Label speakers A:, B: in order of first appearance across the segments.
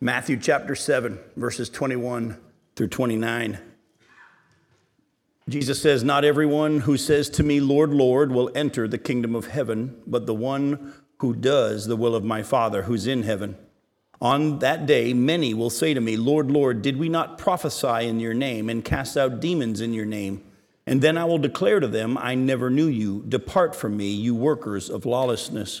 A: Matthew chapter 7, verses 21 through 29. Jesus says, Not everyone who says to me, Lord, Lord, will enter the kingdom of heaven, but the one who does the will of my Father who's in heaven. On that day, many will say to me, Lord, Lord, did we not prophesy in your name and cast out demons in your name? And then I will declare to them, I never knew you. Depart from me, you workers of lawlessness.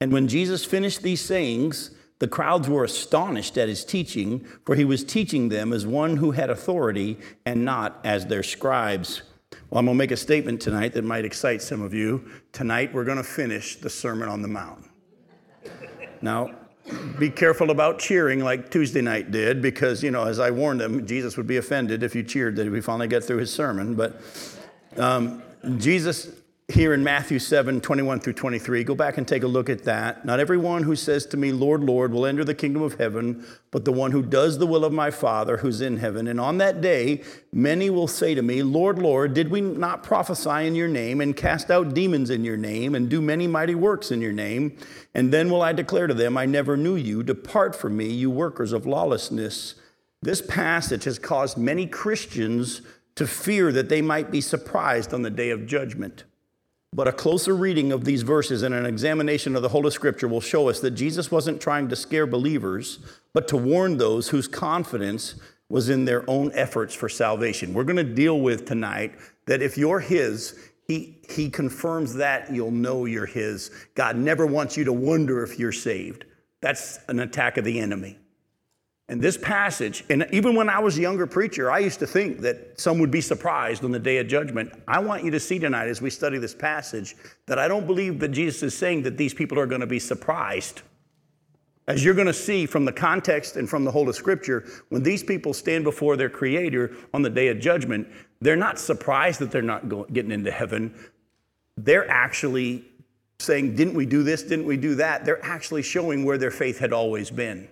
A: And when Jesus finished these sayings, the crowds were astonished at his teaching, for he was teaching them as one who had authority and not as their scribes. Well, I'm going to make a statement tonight that might excite some of you. Tonight, we're going to finish the Sermon on the Mount. Now, be careful about cheering like Tuesday night did, because, you know, as I warned them, Jesus would be offended if you cheered that we finally get through his sermon. But um, Jesus here in Matthew 7 21 through 23. Go back and take a look at that. Not everyone who says to me, Lord, Lord, will enter the kingdom of heaven, but the one who does the will of my Father who's in heaven. And on that day, many will say to me, Lord, Lord, did we not prophesy in your name and cast out demons in your name and do many mighty works in your name? And then will I declare to them, I never knew you. Depart from me, you workers of lawlessness. This passage has caused many Christians to fear that they might be surprised on the day of judgment. But a closer reading of these verses and an examination of the Holy Scripture will show us that Jesus wasn't trying to scare believers, but to warn those whose confidence was in their own efforts for salvation. We're going to deal with tonight that if you're His, he, he confirms that you'll know you're His. God never wants you to wonder if you're saved. That's an attack of the enemy. And this passage, and even when I was a younger preacher, I used to think that some would be surprised on the day of judgment. I want you to see tonight as we study this passage that I don't believe that Jesus is saying that these people are going to be surprised. As you're going to see from the context and from the whole of Scripture, when these people stand before their Creator on the day of judgment, they're not surprised that they're not getting into heaven. They're actually saying, Didn't we do this? Didn't we do that? They're actually showing where their faith had always been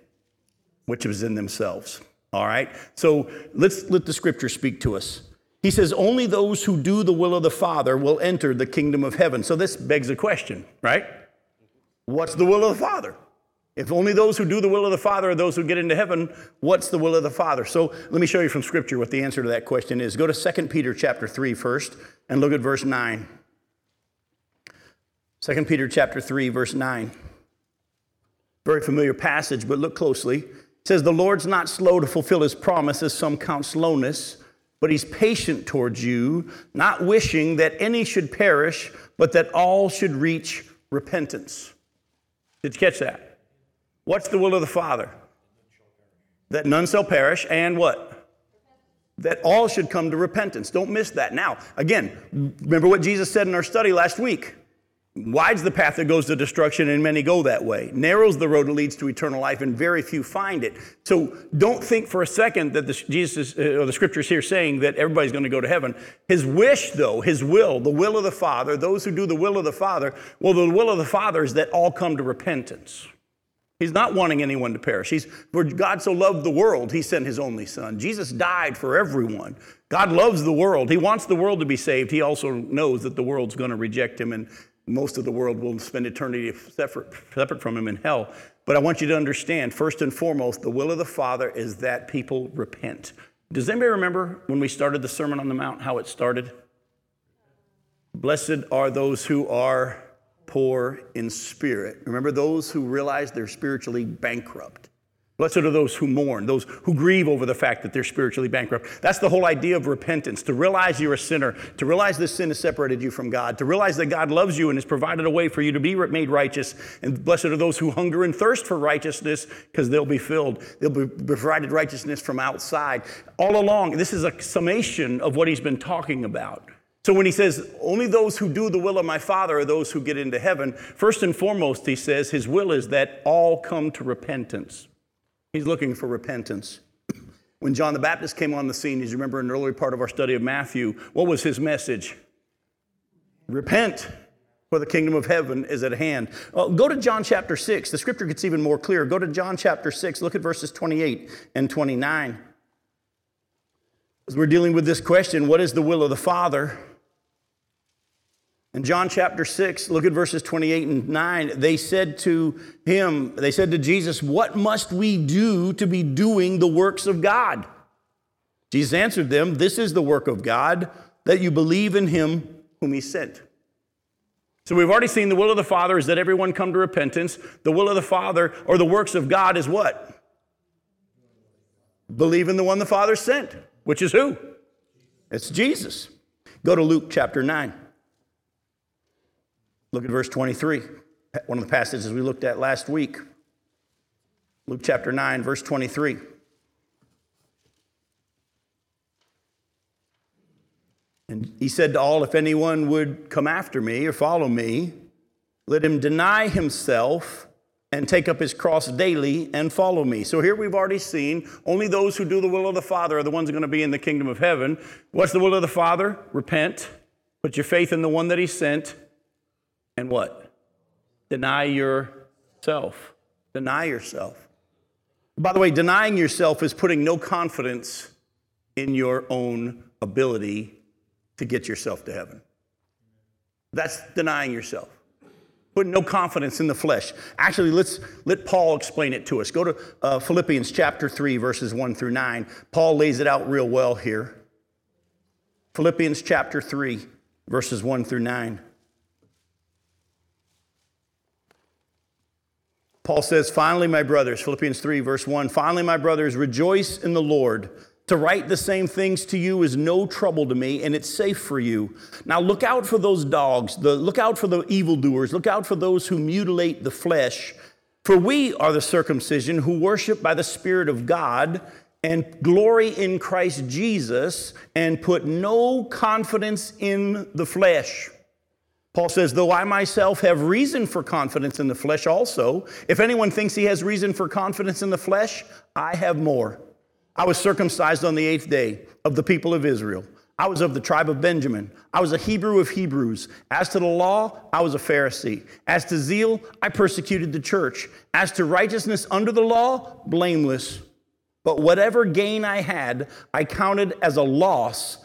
A: which was in themselves. All right? So let's let the scripture speak to us. He says, Only those who do the will of the Father will enter the kingdom of heaven. So this begs a question, right? What's the will of the Father? If only those who do the will of the Father are those who get into heaven, what's the will of the Father? So let me show you from Scripture what the answer to that question is. Go to 2 Peter chapter 3 first and look at verse 9. 2 Peter chapter 3, verse 9. Very familiar passage, but look closely says, The Lord's not slow to fulfill his promise, as some count slowness, but he's patient towards you, not wishing that any should perish, but that all should reach repentance. Did you catch that? What's the will of the Father? That none shall perish, and what? That all should come to repentance. Don't miss that. Now, again, remember what Jesus said in our study last week. Wide's the path that goes to destruction, and many go that way. Narrow's the road that leads to eternal life, and very few find it. So don't think for a second that the, Jesus uh, or the scriptures here saying that everybody's going to go to heaven. His wish, though, his will, the will of the Father, those who do the will of the Father, well, the will of the Father is that all come to repentance. He's not wanting anyone to perish. He's, for God so loved the world, he sent his only son. Jesus died for everyone. God loves the world. He wants the world to be saved. He also knows that the world's going to reject him and most of the world will spend eternity separate, separate from him in hell. But I want you to understand, first and foremost, the will of the Father is that people repent. Does anybody remember when we started the Sermon on the Mount, how it started? Blessed are those who are poor in spirit. Remember those who realize they're spiritually bankrupt. Blessed are those who mourn, those who grieve over the fact that they're spiritually bankrupt. That's the whole idea of repentance to realize you're a sinner, to realize this sin has separated you from God, to realize that God loves you and has provided a way for you to be made righteous. And blessed are those who hunger and thirst for righteousness because they'll be filled. They'll be provided righteousness from outside. All along, this is a summation of what he's been talking about. So when he says, only those who do the will of my Father are those who get into heaven, first and foremost, he says, his will is that all come to repentance. He's looking for repentance. When John the Baptist came on the scene, as you remember in the early part of our study of Matthew, what was his message? Repent, for the kingdom of heaven is at hand. Well, go to John chapter 6. The scripture gets even more clear. Go to John chapter 6. Look at verses 28 and 29. As we're dealing with this question, what is the will of the Father? In John chapter 6, look at verses 28 and 9. They said to him, they said to Jesus, What must we do to be doing the works of God? Jesus answered them, This is the work of God, that you believe in him whom he sent. So we've already seen the will of the Father is that everyone come to repentance. The will of the Father or the works of God is what? Believe in the one the Father sent, which is who? It's Jesus. Go to Luke chapter 9. Look at verse 23, one of the passages we looked at last week. Luke chapter 9, verse 23. And he said to all, If anyone would come after me or follow me, let him deny himself and take up his cross daily and follow me. So here we've already seen only those who do the will of the Father are the ones going to be in the kingdom of heaven. What's the will of the Father? Repent, put your faith in the one that he sent, and what? Deny yourself. Deny yourself. By the way, denying yourself is putting no confidence in your own ability to get yourself to heaven. That's denying yourself. Putting no confidence in the flesh. Actually, let's let Paul explain it to us. Go to uh, Philippians chapter 3, verses 1 through 9. Paul lays it out real well here. Philippians chapter 3, verses 1 through 9. Paul says, Finally, my brothers, Philippians 3, verse 1, finally, my brothers, rejoice in the Lord. To write the same things to you is no trouble to me, and it's safe for you. Now look out for those dogs, the, look out for the evildoers, look out for those who mutilate the flesh. For we are the circumcision who worship by the Spirit of God and glory in Christ Jesus and put no confidence in the flesh. Paul says, Though I myself have reason for confidence in the flesh also, if anyone thinks he has reason for confidence in the flesh, I have more. I was circumcised on the eighth day of the people of Israel. I was of the tribe of Benjamin. I was a Hebrew of Hebrews. As to the law, I was a Pharisee. As to zeal, I persecuted the church. As to righteousness under the law, blameless. But whatever gain I had, I counted as a loss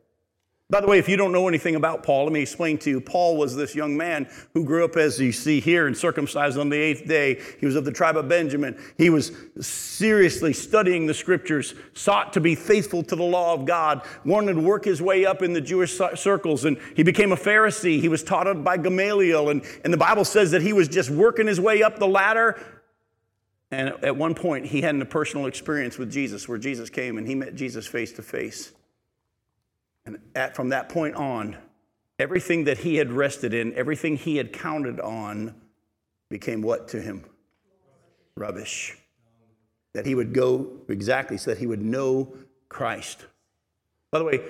A: By the way, if you don't know anything about Paul, let me explain to you. Paul was this young man who grew up, as you see here, and circumcised on the eighth day. He was of the tribe of Benjamin. He was seriously studying the scriptures, sought to be faithful to the law of God, wanted to work his way up in the Jewish circles, and he became a Pharisee. He was taught by Gamaliel, and, and the Bible says that he was just working his way up the ladder. And at one point, he had a personal experience with Jesus where Jesus came and he met Jesus face to face. And at, from that point on, everything that he had rested in, everything he had counted on, became what to him? Rubbish. That he would go, exactly, so that he would know Christ. By the way,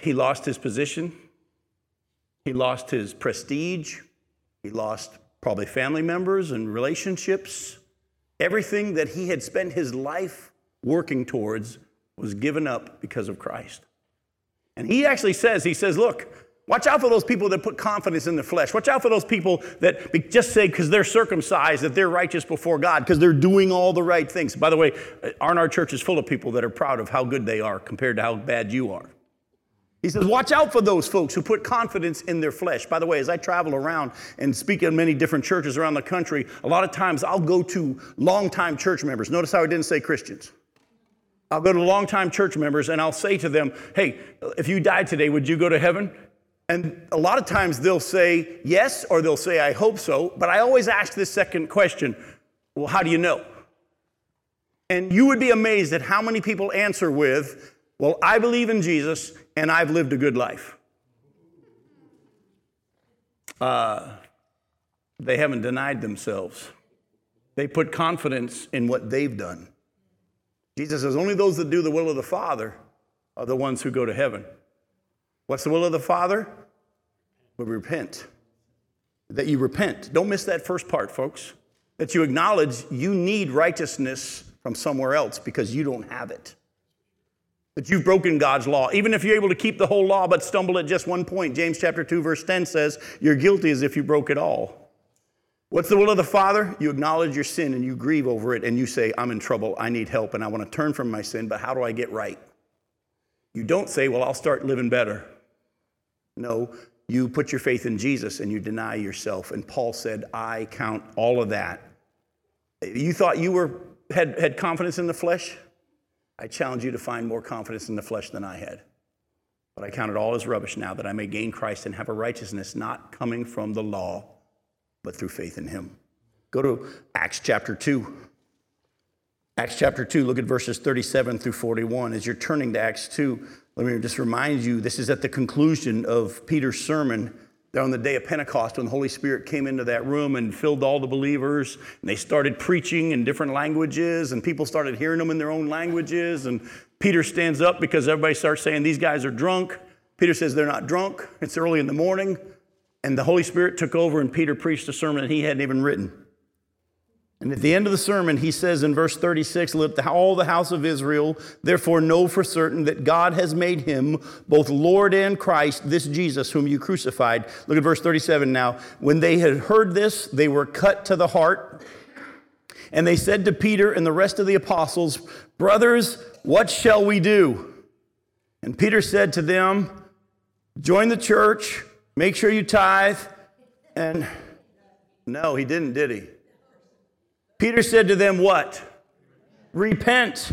A: he lost his position, he lost his prestige, he lost probably family members and relationships. Everything that he had spent his life working towards was given up because of Christ. And he actually says, he says, look, watch out for those people that put confidence in the flesh. Watch out for those people that just say because they're circumcised that they're righteous before God because they're doing all the right things. By the way, uh, aren't our churches full of people that are proud of how good they are compared to how bad you are? He says, watch out for those folks who put confidence in their flesh. By the way, as I travel around and speak in many different churches around the country, a lot of times I'll go to longtime church members. Notice how I didn't say Christians. I'll go to longtime church members and I'll say to them, hey, if you died today, would you go to heaven? And a lot of times they'll say yes or they'll say, I hope so. But I always ask this second question well, how do you know? And you would be amazed at how many people answer with, Well, I believe in Jesus and I've lived a good life. Uh, they haven't denied themselves. They put confidence in what they've done. Jesus says, Only those that do the will of the Father are the ones who go to heaven. What's the will of the Father? We repent. That you repent. Don't miss that first part, folks. That you acknowledge you need righteousness from somewhere else because you don't have it. That you've broken God's law. Even if you're able to keep the whole law but stumble at just one point, James chapter 2, verse 10 says, You're guilty as if you broke it all. What's the will of the Father? You acknowledge your sin and you grieve over it and you say, I'm in trouble, I need help, and I want to turn from my sin, but how do I get right? You don't say, Well, I'll start living better. No, you put your faith in Jesus and you deny yourself. And Paul said, I count all of that. You thought you were, had, had confidence in the flesh? I challenge you to find more confidence in the flesh than I had. But I count it all as rubbish now that I may gain Christ and have a righteousness not coming from the law but through faith in him. Go to Acts chapter 2. Acts chapter 2, look at verses 37 through 41. As you're turning to Acts 2, let me just remind you this is at the conclusion of Peter's sermon there on the day of Pentecost when the Holy Spirit came into that room and filled all the believers. And they started preaching in different languages, and people started hearing them in their own languages. And Peter stands up because everybody starts saying, These guys are drunk. Peter says, They're not drunk. It's early in the morning. And the Holy Spirit took over, and Peter preached a sermon that he hadn't even written. And at the end of the sermon, he says in verse 36 Let all the house of Israel therefore know for certain that God has made him both Lord and Christ, this Jesus whom you crucified. Look at verse 37 now. When they had heard this, they were cut to the heart. And they said to Peter and the rest of the apostles, Brothers, what shall we do? And Peter said to them, Join the church Make sure you tithe. And no, he didn't, did he? Peter said to them, What? Repent.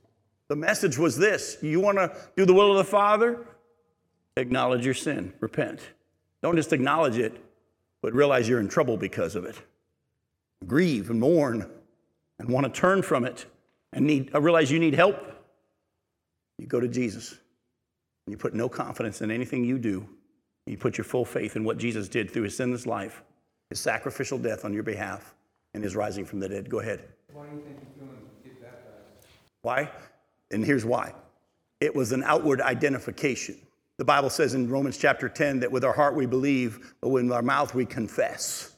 A: The message was this you want to do the will of the Father? Acknowledge your sin, repent. Don't just acknowledge it, but realize you're in trouble because of it. Grieve and mourn and want to turn from it and need, realize you need help. You go to Jesus. And you put no confidence in anything you do. You put your full faith in what Jesus did through his sinless life, his sacrificial death on your behalf, and his rising from the dead. Go ahead. Why do you think he's doing get baptized? Why? And here's why it was an outward identification. The Bible says in Romans chapter 10 that with our heart we believe, but with our mouth we confess.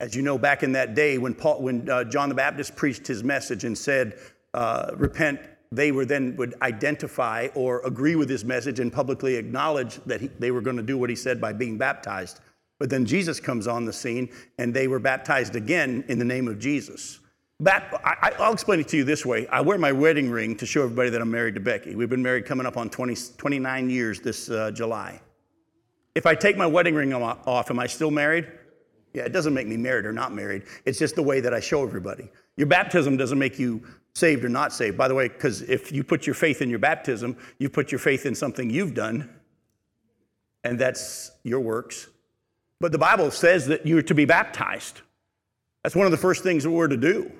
A: As you know, back in that day when, Paul, when uh, John the Baptist preached his message and said, uh, Repent, they were then would identify or agree with his message and publicly acknowledge that he, they were going to do what he said by being baptized. But then Jesus comes on the scene and they were baptized again in the name of Jesus. I, will explain it to you this way. I wear my wedding ring to show everybody that I'm married to Becky. We've been married coming up on 20, 29 years this uh, July. If I take my wedding ring off, am I still married? Yeah, it doesn't make me married or not married. It's just the way that I show everybody. Your baptism doesn't make you saved or not saved. By the way, because if you put your faith in your baptism, you put your faith in something you've done, and that's your works. But the Bible says that you're to be baptized. That's one of the first things that we're to do.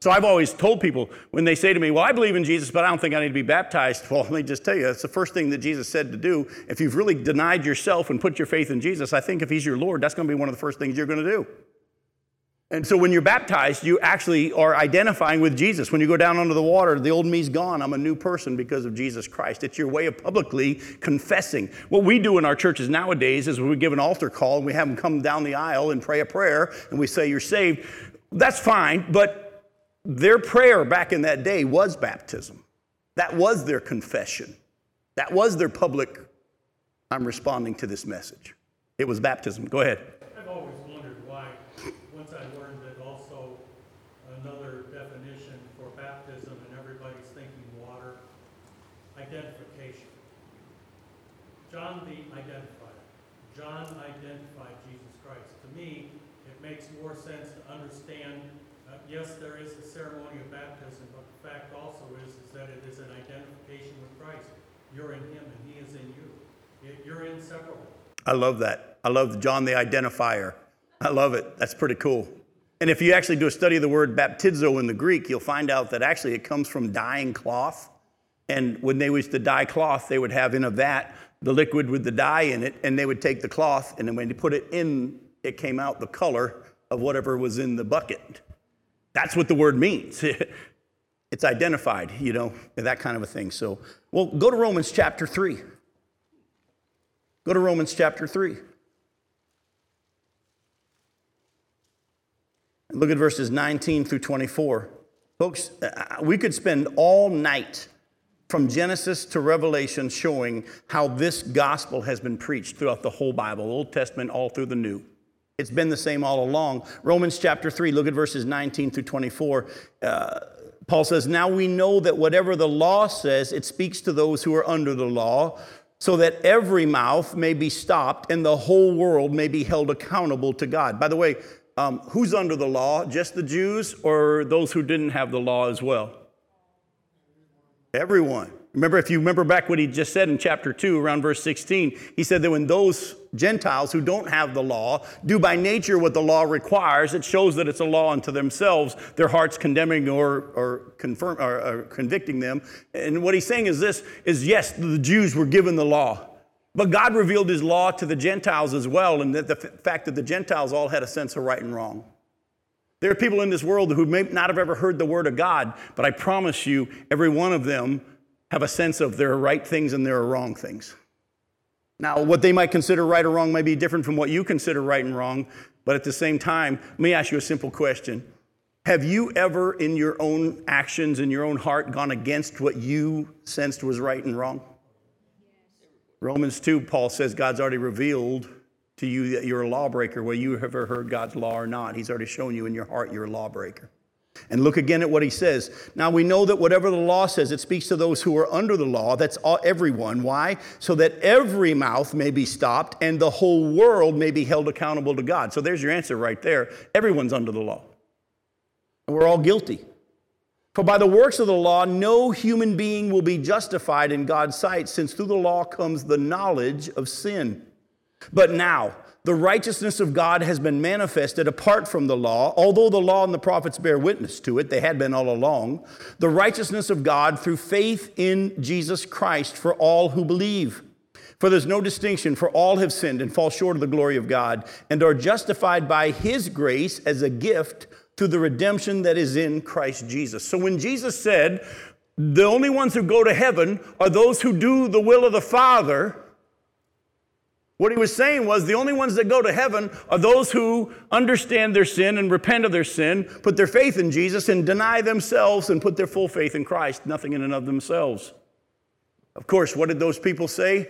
A: So I've always told people when they say to me, Well, I believe in Jesus, but I don't think I need to be baptized. Well, let me just tell you, that's the first thing that Jesus said to do. If you've really denied yourself and put your faith in Jesus, I think if He's your Lord, that's going to be one of the first things you're going to do. And so when you're baptized, you actually are identifying with Jesus. When you go down under the water, the old me's gone. I'm a new person because of Jesus Christ. It's your way of publicly confessing. What we do in our churches nowadays is we give an altar call and we have them come down the aisle and pray a prayer and we say, You're saved. That's fine, but their prayer back in that day was baptism. That was their confession. That was their public, I'm responding to this message. It was baptism. Go ahead.
B: I've always wondered why, once I learned that also another definition for baptism, and everybody's thinking water, identification. John the identifier. John identified Jesus Christ. To me, it makes more sense to understand, uh, yes, there is a ceremony of baptism, but the fact also is, is that it is an identification with Christ. You're in him and he is in you. You're inseparable.
A: I love that. I love John the identifier. I love it. That's pretty cool. And if you actually do a study of the word baptizo in the Greek, you'll find out that actually it comes from dyeing cloth. And when they used to dye cloth, they would have in a vat the liquid with the dye in it, and they would take the cloth, and then when they put it in, it came out the color of whatever was in the bucket. That's what the word means. it's identified, you know, that kind of a thing. So, well, go to Romans chapter 3. Go to Romans chapter 3. And look at verses 19 through 24. Folks, uh, we could spend all night from Genesis to Revelation showing how this gospel has been preached throughout the whole Bible, Old Testament, all through the New. It's been the same all along. Romans chapter 3, look at verses 19 through 24. Uh, Paul says, Now we know that whatever the law says, it speaks to those who are under the law, so that every mouth may be stopped and the whole world may be held accountable to God. By the way, um, who's under the law? Just the Jews or those who didn't have the law as well? Everyone. Remember, if you remember back what he just said in chapter 2, around verse 16, he said that when those Gentiles who don't have the law do by nature what the law requires, it shows that it's a law unto themselves, their hearts condemning or, or, confirm, or, or convicting them. And what he's saying is this is yes, the Jews were given the law. But God revealed his law to the Gentiles as well, and that the f- fact that the Gentiles all had a sense of right and wrong. There are people in this world who may not have ever heard the word of God, but I promise you, every one of them have a sense of there are right things and there are wrong things. Now, what they might consider right or wrong may be different from what you consider right and wrong, but at the same time, let me ask you a simple question. Have you ever, in your own actions, in your own heart, gone against what you sensed was right and wrong? Romans 2, Paul says God's already revealed to you that you're a lawbreaker, whether you have ever heard God's law or not. He's already shown you in your heart you're a lawbreaker. And look again at what he says. Now we know that whatever the law says, it speaks to those who are under the law. That's all, everyone. Why? So that every mouth may be stopped and the whole world may be held accountable to God. So there's your answer right there. Everyone's under the law. And we're all guilty. For by the works of the law, no human being will be justified in God's sight, since through the law comes the knowledge of sin. But now, the righteousness of God has been manifested apart from the law, although the law and the prophets bear witness to it, they had been all along. The righteousness of God through faith in Jesus Christ for all who believe. For there's no distinction, for all have sinned and fall short of the glory of God, and are justified by his grace as a gift through the redemption that is in Christ Jesus. So when Jesus said, the only ones who go to heaven are those who do the will of the Father, what he was saying was the only ones that go to heaven are those who understand their sin and repent of their sin, put their faith in Jesus, and deny themselves and put their full faith in Christ, nothing in and of themselves. Of course, what did those people say?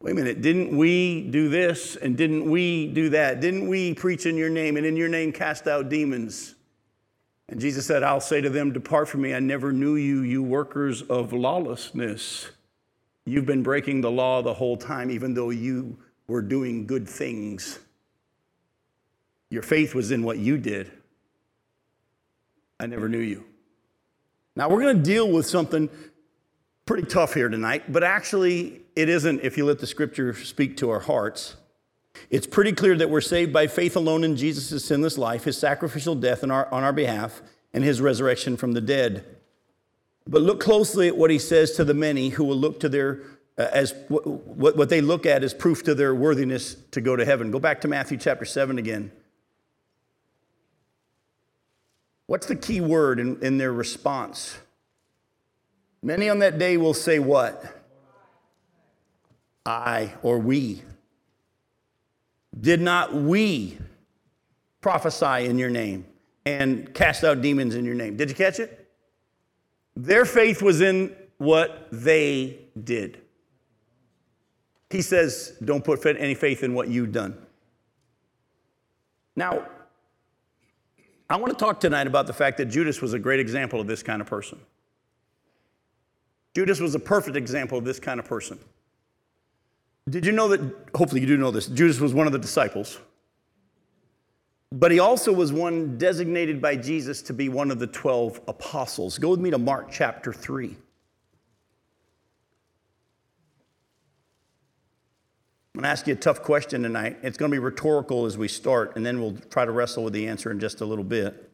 A: Wait a minute, didn't we do this and didn't we do that? Didn't we preach in your name and in your name cast out demons? And Jesus said, I'll say to them, Depart from me, I never knew you, you workers of lawlessness. You've been breaking the law the whole time, even though you were doing good things. Your faith was in what you did. I never knew you. Now, we're going to deal with something pretty tough here tonight, but actually, it isn't if you let the scripture speak to our hearts. It's pretty clear that we're saved by faith alone in Jesus' sinless life, his sacrificial death on our, on our behalf, and his resurrection from the dead. But look closely at what he says to the many who will look to their uh, as what, what they look at as proof to their worthiness to go to heaven. Go back to Matthew chapter 7 again. What's the key word in, in their response? Many on that day will say, What? I or we. Did not we prophesy in your name and cast out demons in your name? Did you catch it? Their faith was in what they did. He says, Don't put any faith in what you've done. Now, I want to talk tonight about the fact that Judas was a great example of this kind of person. Judas was a perfect example of this kind of person. Did you know that? Hopefully, you do know this. Judas was one of the disciples. But he also was one designated by Jesus to be one of the 12 apostles. Go with me to Mark chapter 3. I'm going to ask you a tough question tonight. It's going to be rhetorical as we start, and then we'll try to wrestle with the answer in just a little bit.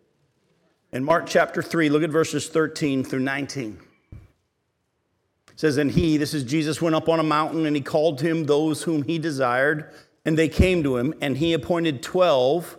A: In Mark chapter 3, look at verses 13 through 19. It says, And he, this is Jesus, went up on a mountain, and he called to him those whom he desired, and they came to him, and he appointed 12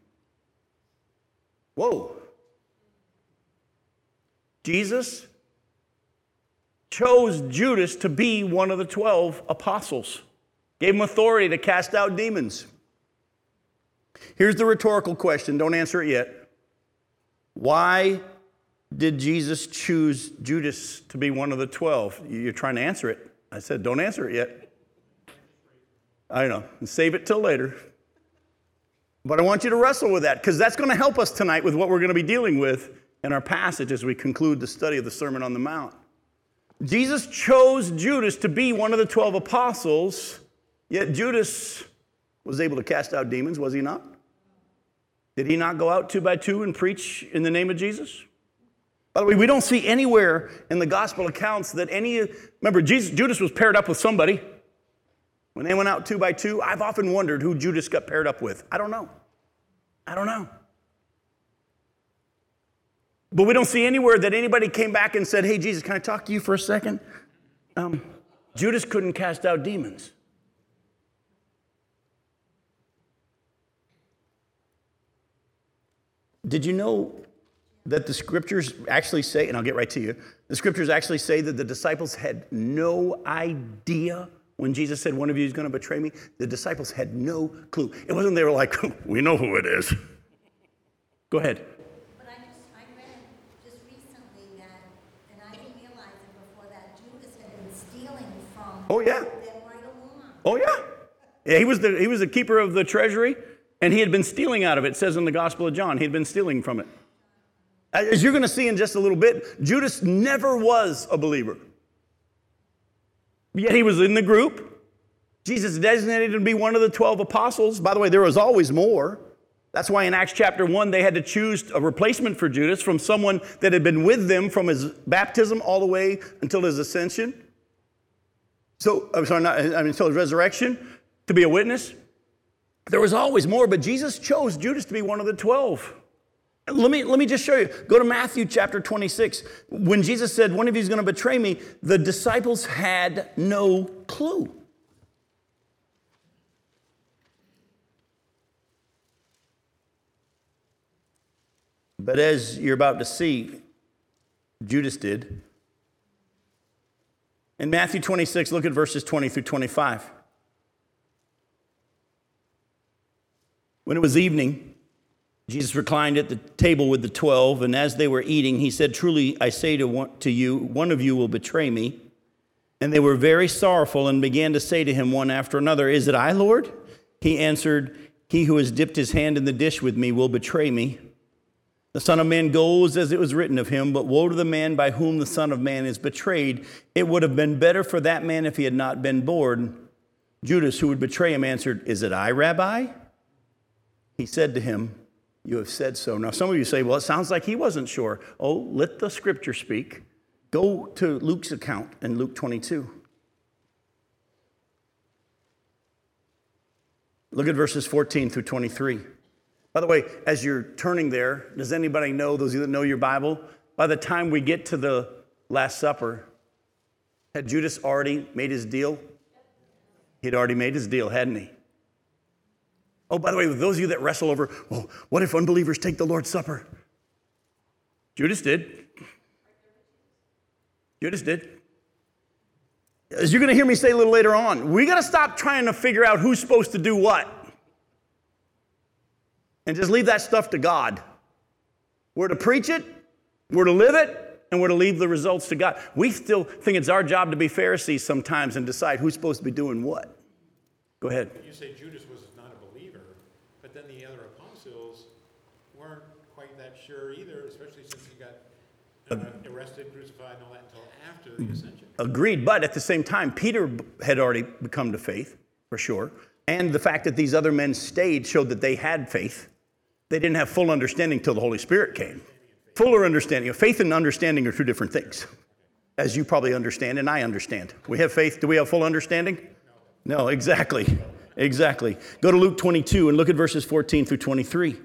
A: Whoa. Jesus chose Judas to be one of the 12 apostles, gave him authority to cast out demons. Here's the rhetorical question, don't answer it yet. Why did Jesus choose Judas to be one of the 12? You're trying to answer it. I said, don't answer it yet. I know, save it till later. But I want you to wrestle with that because that's going to help us tonight with what we're going to be dealing with in our passage as we conclude the study of the Sermon on the Mount. Jesus chose Judas to be one of the 12 apostles, yet Judas was able to cast out demons, was he not? Did he not go out two by two and preach in the name of Jesus? By the way, we don't see anywhere in the gospel accounts that any, remember, Jesus, Judas was paired up with somebody. When they went out two by two, I've often wondered who Judas got paired up with. I don't know. I don't know. But we don't see anywhere that anybody came back and said, Hey, Jesus, can I talk to you for a second? Um, Judas couldn't cast out demons. Did you know that the scriptures actually say, and I'll get right to you, the scriptures actually say that the disciples had no idea when Jesus said, One of you is going to betray me, the disciples had no clue. It wasn't they were like, We know who it is. Go ahead.
C: But I just, I read just recently that, and I didn't realize it before that Judas had been stealing from
A: Oh, yeah.
C: them right along.
A: Oh, yeah. Yeah, he was the, he was the keeper of the treasury, and he had been stealing out of it. It says in the Gospel of John, he had been stealing from it. As you're going to see in just a little bit, Judas never was a believer. Yet he was in the group. Jesus designated him to be one of the 12 apostles. By the way, there was always more. That's why in Acts chapter 1, they had to choose a replacement for Judas from someone that had been with them from his baptism all the way until his ascension. So, I'm sorry, not, I mean, until his resurrection to be a witness. There was always more, but Jesus chose Judas to be one of the 12. Let me, let me just show you. Go to Matthew chapter 26. When Jesus said, One of you is going to betray me, the disciples had no clue. But as you're about to see, Judas did. In Matthew 26, look at verses 20 through 25. When it was evening, Jesus reclined at the table with the twelve, and as they were eating, he said, Truly I say to, one, to you, one of you will betray me. And they were very sorrowful and began to say to him one after another, Is it I, Lord? He answered, He who has dipped his hand in the dish with me will betray me. The Son of Man goes as it was written of him, but woe to the man by whom the Son of Man is betrayed. It would have been better for that man if he had not been born. Judas, who would betray him, answered, Is it I, Rabbi? He said to him, You have said so. Now, some of you say, Well, it sounds like he wasn't sure. Oh, let the scripture speak. Go to Luke's account in Luke 22. Look at verses 14 through 23. By the way, as you're turning there, does anybody know, those of you that know your Bible, by the time we get to the Last Supper, had Judas already made his deal? He'd already made his deal, hadn't he? Oh, by the way, those of you that wrestle over, well, what if unbelievers take the Lord's Supper? Judas did. Judas did. as you're going to hear me say a little later on, we got to stop trying to figure out who's supposed to do what and just leave that stuff to God. We're to preach it, we're to live it, and we're to leave the results to God. We still think it's our job to be Pharisees sometimes and decide who's supposed to be doing what. Go ahead.
D: You say Judas was not a believer, but then the other apostles weren't quite that sure either, especially since he got uh, arrested, crucified, and all that until after the mm-hmm. ascension.
A: Agreed, but at the same time, Peter had already become to faith, for sure. And the fact that these other men stayed showed that they had faith. They didn't have full understanding till the Holy Spirit came. Fuller understanding. Faith and understanding are two different things, as you probably understand and I understand. We have faith. Do we have full understanding? No, exactly. Exactly. Go to Luke 22 and look at verses 14 through 23.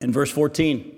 A: In verse 14,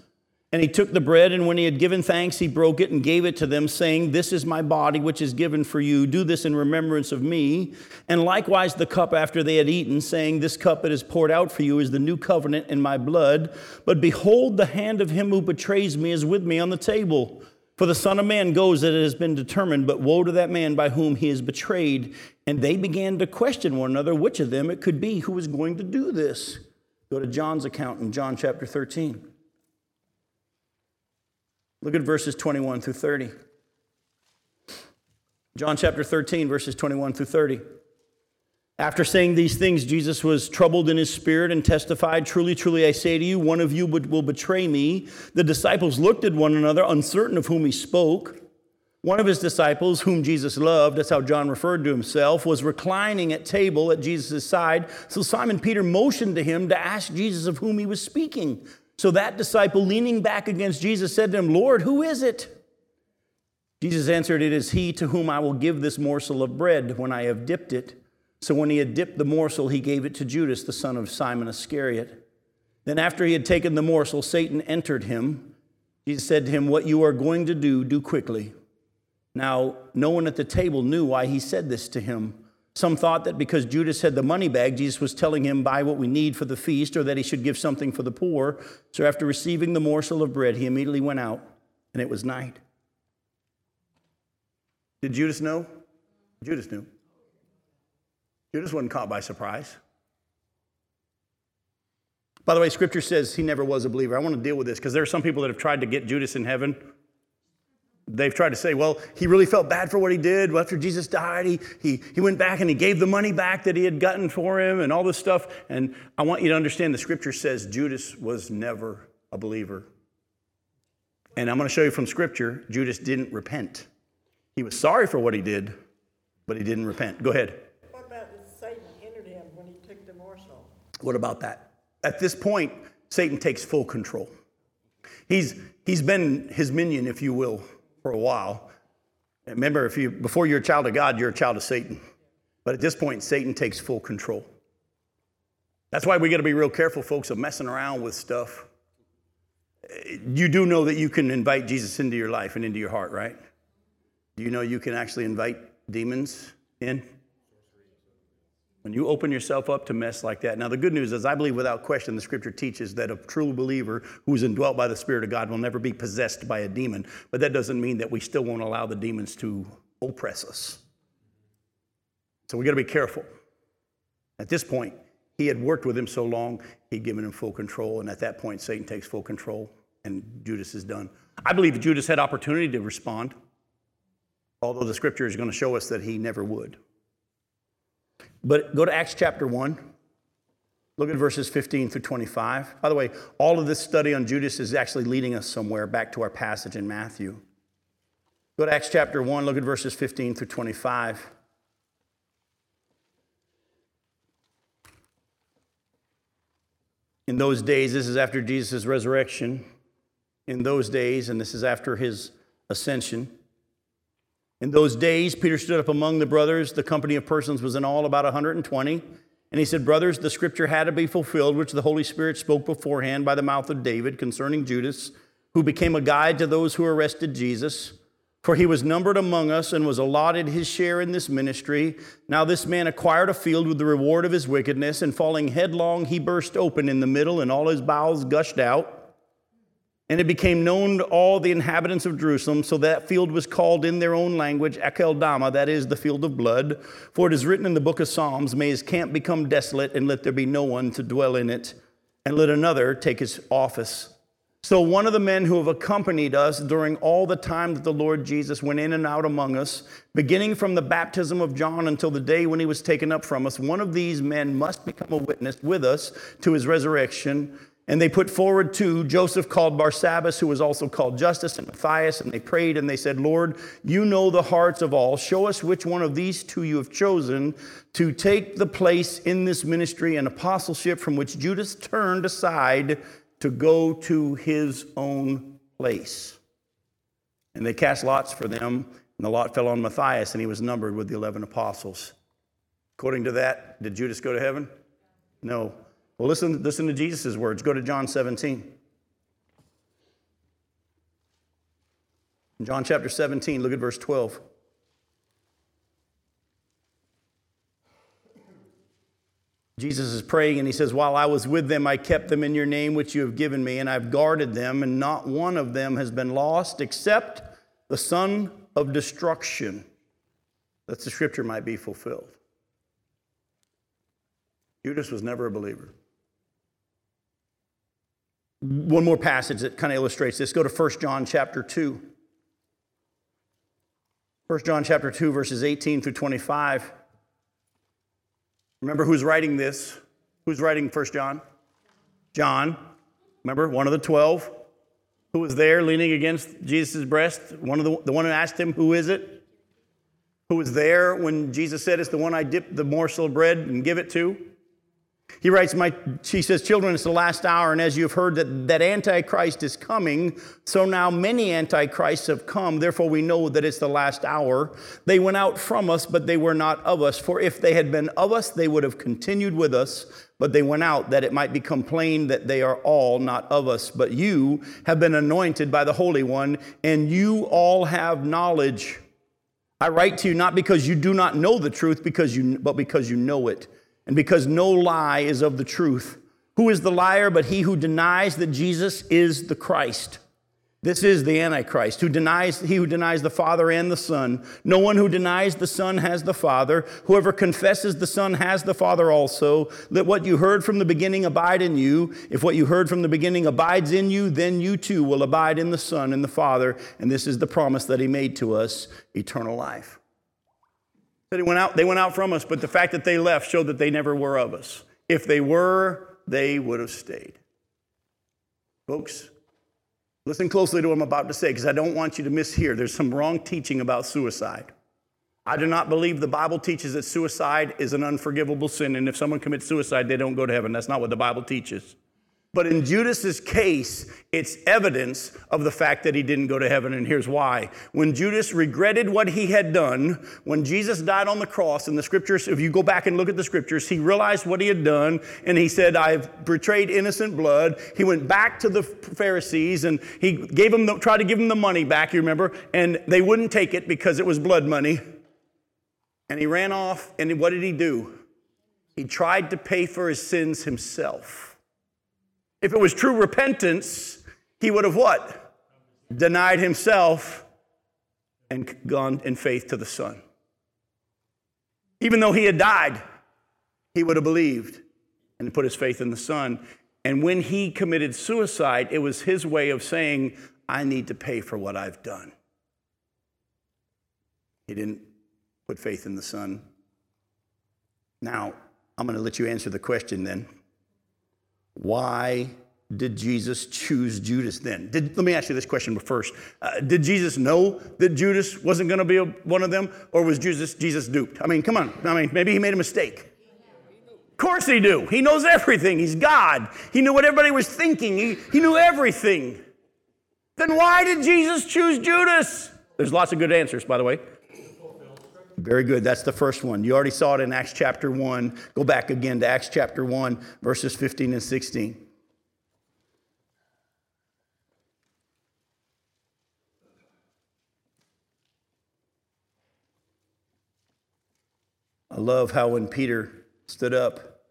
A: And he took the bread, and when he had given thanks, he broke it and gave it to them, saying, This is my body, which is given for you. Do this in remembrance of me. And likewise the cup after they had eaten, saying, This cup that is poured out for you is the new covenant in my blood. But behold, the hand of him who betrays me is with me on the table. For the Son of Man goes that it has been determined, but woe to that man by whom he is betrayed. And they began to question one another which of them it could be who was going to do this. Go to John's account in John chapter 13. Look at verses 21 through 30. John chapter 13, verses 21 through 30. After saying these things, Jesus was troubled in his spirit and testified, Truly, truly, I say to you, one of you will betray me. The disciples looked at one another, uncertain of whom he spoke. One of his disciples, whom Jesus loved, that's how John referred to himself, was reclining at table at Jesus' side. So Simon Peter motioned to him to ask Jesus of whom he was speaking. So that disciple, leaning back against Jesus, said to him, Lord, who is it? Jesus answered, It is he to whom I will give this morsel of bread when I have dipped it. So when he had dipped the morsel, he gave it to Judas, the son of Simon Iscariot. Then, after he had taken the morsel, Satan entered him. Jesus said to him, What you are going to do, do quickly. Now, no one at the table knew why he said this to him. Some thought that because Judas had the money bag, Jesus was telling him, buy what we need for the feast, or that he should give something for the poor. So after receiving the morsel of bread, he immediately went out, and it was night. Did Judas know? Judas knew. Judas wasn't caught by surprise. By the way, scripture says he never was a believer. I want to deal with this because there are some people that have tried to get Judas in heaven They've tried to say, well, he really felt bad for what he did. Well, after Jesus died, he, he, he went back and he gave the money back that he had gotten for him and all this stuff. And I want you to understand the scripture says Judas was never a believer. And I'm going to show you from scripture, Judas didn't repent. He was sorry for what he did, but he didn't repent. Go ahead.
E: What about Satan entered him when he took the morsel?
A: What about that? At this point, Satan takes full control. He's, he's been his minion, if you will, for a while. Remember, if you before you're a child of God, you're a child of Satan. But at this point, Satan takes full control. That's why we got to be real careful, folks, of messing around with stuff. You do know that you can invite Jesus into your life and into your heart, right? Do you know you can actually invite demons in? When you open yourself up to mess like that. Now, the good news is, I believe without question, the scripture teaches that a true believer who is indwelt by the Spirit of God will never be possessed by a demon. But that doesn't mean that we still won't allow the demons to oppress us. So we got to be careful. At this point, he had worked with him so long, he'd given him full control. And at that point, Satan takes full control, and Judas is done. I believe Judas had opportunity to respond, although the scripture is going to show us that he never would. But go to Acts chapter 1. Look at verses 15 through 25. By the way, all of this study on Judas is actually leading us somewhere back to our passage in Matthew. Go to Acts chapter 1, look at verses 15 through 25. In those days, this is after Jesus' resurrection. In those days, and this is after his ascension, in those days, Peter stood up among the brothers. The company of persons was in all about 120. And he said, Brothers, the scripture had to be fulfilled, which the Holy Spirit spoke beforehand by the mouth of David concerning Judas, who became a guide to those who arrested Jesus. For he was numbered among us and was allotted his share in this ministry. Now this man acquired a field with the reward of his wickedness, and falling headlong, he burst open in the middle, and all his bowels gushed out. And it became known to all the inhabitants of Jerusalem, so that field was called in their own language Akeldama, that is, the field of blood. For it is written in the book of Psalms, May his camp become desolate, and let there be no one to dwell in it, and let another take his office. So, one of the men who have accompanied us during all the time that the Lord Jesus went in and out among us, beginning from the baptism of John until the day when he was taken up from us, one of these men must become a witness with us to his resurrection. And they put forward two Joseph called Barsabbas, who was also called Justus, and Matthias, and they prayed and they said, Lord, you know the hearts of all. Show us which one of these two you have chosen to take the place in this ministry and apostleship from which Judas turned aside to go to his own place. And they cast lots for them, and the lot fell on Matthias, and he was numbered with the 11 apostles. According to that, did Judas go to heaven? No. Well, listen, listen to Jesus' words. Go to John 17. In John chapter 17, look at verse 12. Jesus is praying and he says, While I was with them, I kept them in your name, which you have given me, and I've guarded them, and not one of them has been lost except the son of destruction, that the scripture might be fulfilled. Judas was never a believer. One more passage that kind of illustrates this. Go to 1 John chapter 2. 1 John chapter 2, verses 18 through 25. Remember who's writing this? Who's writing 1 John? John. Remember, one of the 12 who was there leaning against Jesus' breast? One of the, the one who asked him, Who is it? Who was there when Jesus said, It's the one I dip the morsel of bread and give it to? He writes, my, he says, Children, it's the last hour, and as you have heard that, that Antichrist is coming, so now many Antichrists have come. Therefore, we know that it's the last hour. They went out from us, but they were not of us. For if they had been of us, they would have continued with us. But they went out that it might become plain that they are all not of us. But you have been anointed by the Holy One, and you all have knowledge. I write to you not because you do not know the truth, because you, but because you know it and because no lie is of the truth. Who is the liar but he who denies that Jesus is the Christ? This is the Antichrist, who denies he who denies the Father and the Son. No one who denies the Son has the Father. Whoever confesses the Son has the Father also. Let what you heard from the beginning abide in you. If what you heard from the beginning abides in you, then you too will abide in the Son and the Father. And this is the promise that he made to us eternal life. They went out, they went out from us, but the fact that they left showed that they never were of us. If they were, they would have stayed. Folks, listen closely to what I'm about to say because I don't want you to mishear. There's some wrong teaching about suicide. I do not believe the Bible teaches that suicide is an unforgivable sin, and if someone commits suicide, they don't go to heaven. That's not what the Bible teaches. But in Judas's case, it's evidence of the fact that he didn't go to heaven, and here's why. When Judas regretted what he had done, when Jesus died on the cross, in the scriptures, if you go back and look at the scriptures, he realized what he had done, and he said, I've betrayed innocent blood. He went back to the Pharisees and he gave them the, tried to give them the money back, you remember, and they wouldn't take it because it was blood money. And he ran off, and what did he do? He tried to pay for his sins himself. If it was true repentance, he would have what? Denied himself and gone in faith to the Son. Even though he had died, he would have believed and put his faith in the Son. And when he committed suicide, it was his way of saying, I need to pay for what I've done. He didn't put faith in the Son. Now, I'm going to let you answer the question then. Why did Jesus choose Judas then? Did, let me ask you this question first. Uh, did Jesus know that Judas wasn't going to be a, one of them, or was Jesus, Jesus duped? I mean, come on. I mean, maybe he made a mistake. Of course he knew. He knows everything. He's God. He knew what everybody was thinking. He, he knew everything. Then why did Jesus choose Judas? There's lots of good answers, by the way. Very good. That's the first one. You already saw it in Acts chapter 1. Go back again to Acts chapter 1, verses 15 and 16. I love how when Peter stood up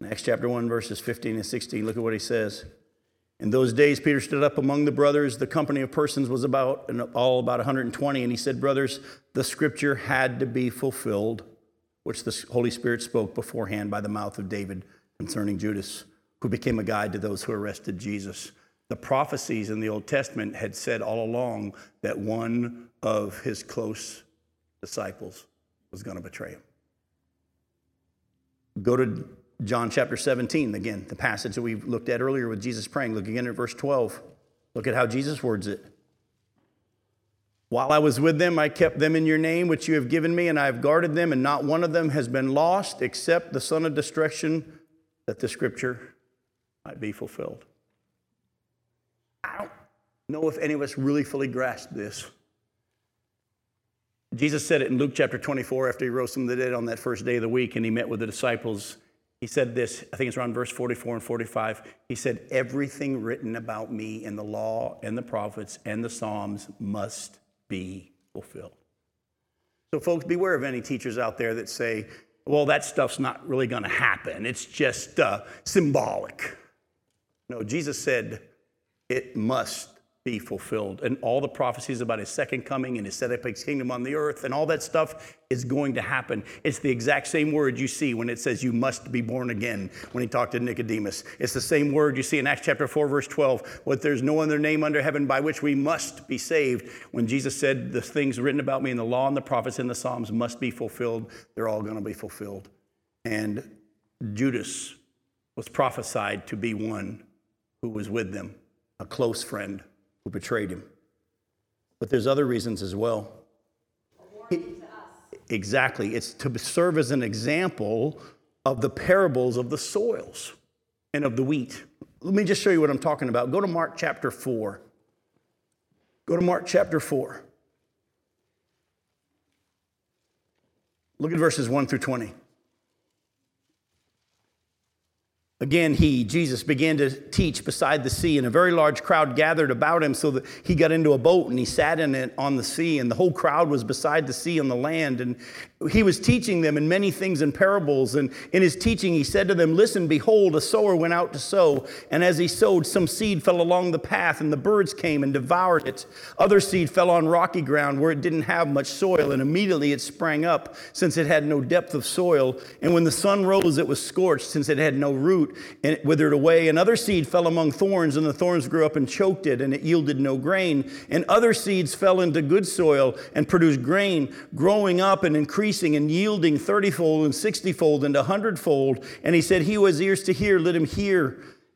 A: in Acts chapter 1, verses 15 and 16, look at what he says. In those days, Peter stood up among the brothers. The company of persons was about all about 120, and he said, Brothers, the scripture had to be fulfilled, which the Holy Spirit spoke beforehand by the mouth of David concerning Judas, who became a guide to those who arrested Jesus. The prophecies in the Old Testament had said all along that one of his close disciples was going to betray him. Go to John chapter 17, again, the passage that we looked at earlier with Jesus praying. Look again at verse 12. Look at how Jesus words it. While I was with them, I kept them in your name, which you have given me, and I have guarded them, and not one of them has been lost except the son of destruction, that the scripture might be fulfilled. I don't know if any of us really fully grasp this. Jesus said it in Luke chapter 24 after he rose from the dead on that first day of the week, and he met with the disciples he said this, I think it's around verse 44 and 45. He said, Everything written about me in the law and the prophets and the Psalms must be fulfilled. So, folks, beware of any teachers out there that say, well, that stuff's not really going to happen. It's just uh, symbolic. No, Jesus said it must be fulfilled. And all the prophecies about his second coming and his set up his kingdom on the earth and all that stuff is going to happen. It's the exact same word you see when it says you must be born again when he talked to Nicodemus. It's the same word you see in Acts chapter 4, verse 12, what there's no other name under heaven by which we must be saved. When Jesus said the things written about me in the law and the prophets and the Psalms must be fulfilled, they're all going to be fulfilled. And Judas was prophesied to be one who was with them, a close friend who betrayed him. But there's other reasons as well. exactly. It's to serve as an example of the parables of the soils and of the wheat. Let me just show you what I'm talking about. Go to Mark chapter 4. Go to Mark chapter 4. Look at verses 1 through 20. Again, he, Jesus, began to teach beside the sea, and a very large crowd gathered about him so that he got into a boat and he sat in it on the sea, and the whole crowd was beside the sea on the land. And he was teaching them in many things in parables. And in his teaching, he said to them, Listen, behold, a sower went out to sow. And as he sowed, some seed fell along the path, and the birds came and devoured it. Other seed fell on rocky ground where it didn't have much soil, and immediately it sprang up, since it had no depth of soil. And when the sun rose, it was scorched, since it had no root and it withered away. And other seed fell among thorns, and the thorns grew up and choked it, and it yielded no grain. And other seeds fell into good soil and produced grain, growing up and increasing and yielding thirtyfold and sixtyfold and a hundredfold. And he said, He who has ears to hear, let him hear.